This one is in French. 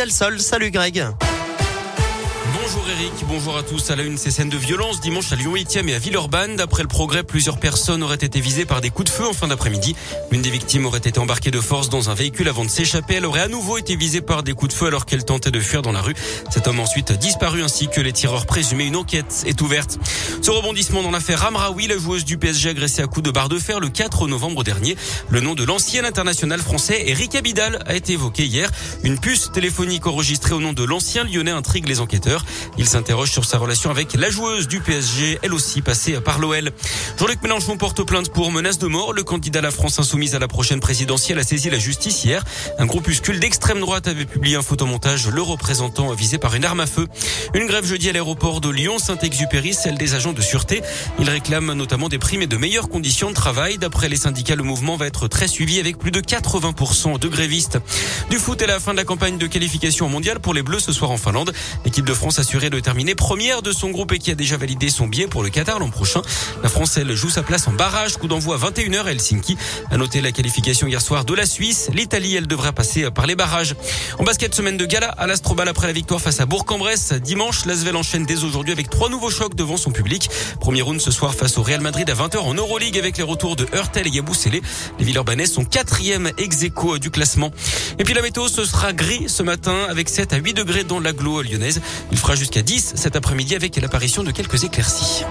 Delsol. Salut Greg. Bonjour Eric, bonjour à tous. À la une, ces scènes de violence dimanche à Lyon 8e et à Villeurbanne. D'après le progrès, plusieurs personnes auraient été visées par des coups de feu en fin d'après-midi. L'une des victimes aurait été embarquée de force dans un véhicule avant de s'échapper. Elle aurait à nouveau été visée par des coups de feu alors qu'elle tentait de fuir dans la rue. Cet homme ensuite disparu ainsi que les tireurs présumés. Une enquête est ouverte. Ce rebondissement dans l'affaire Ramraoui, la joueuse du PSG agressée à coups de barre de fer le 4 novembre dernier. Le nom de l'ancien international français Eric Abidal a été évoqué hier. Une puce téléphonique enregistrée au nom de l'ancien lyonnais intrigue les enquêteurs. Il s'interroge sur sa relation avec la joueuse du PSG, elle aussi passée par l'OL. Jean-Luc Mélenchon porte plainte pour menace de mort. Le candidat à la France insoumise à la prochaine présidentielle a saisi la justice hier. Un groupuscule d'extrême droite avait publié un photomontage le représentant visé par une arme à feu. Une grève jeudi à l'aéroport de Lyon, Saint-Exupéry, celle des agents de sûreté. Ils réclament notamment des primes et de meilleures conditions de travail. D'après les syndicats, le mouvement va être très suivi avec plus de 80% de grévistes. Du foot et la fin de la campagne de qualification mondiale pour les Bleus ce soir en Finlande. L'équipe de France assurée de terminer première de son groupe et qui a déjà validé son billet pour le Qatar l'an prochain. La France, joue sa place en barrage. Coup d'envoi à 21h à Helsinki. À noter la qualification hier soir de la Suisse. L'Italie, elle devrait passer par les barrages. En basket, semaine de gala à l'Astrobal après la victoire face à Bourg-en-Bresse. Dimanche, l'Asvel enchaîne dès aujourd'hui avec trois nouveaux chocs devant son public. Premier round ce soir face au Real Madrid à 20h en Euroleague avec les retours de Hurtel et Yabusele. Les Villeurbanais sont quatrième ex aequo du classement. Et puis la météo, ce sera gris ce matin avec 7 à 8 degrés dans l'agglo lyonnaise. Il fera jusqu'à 10 cet après-midi avec l'apparition de quelques éclaircies.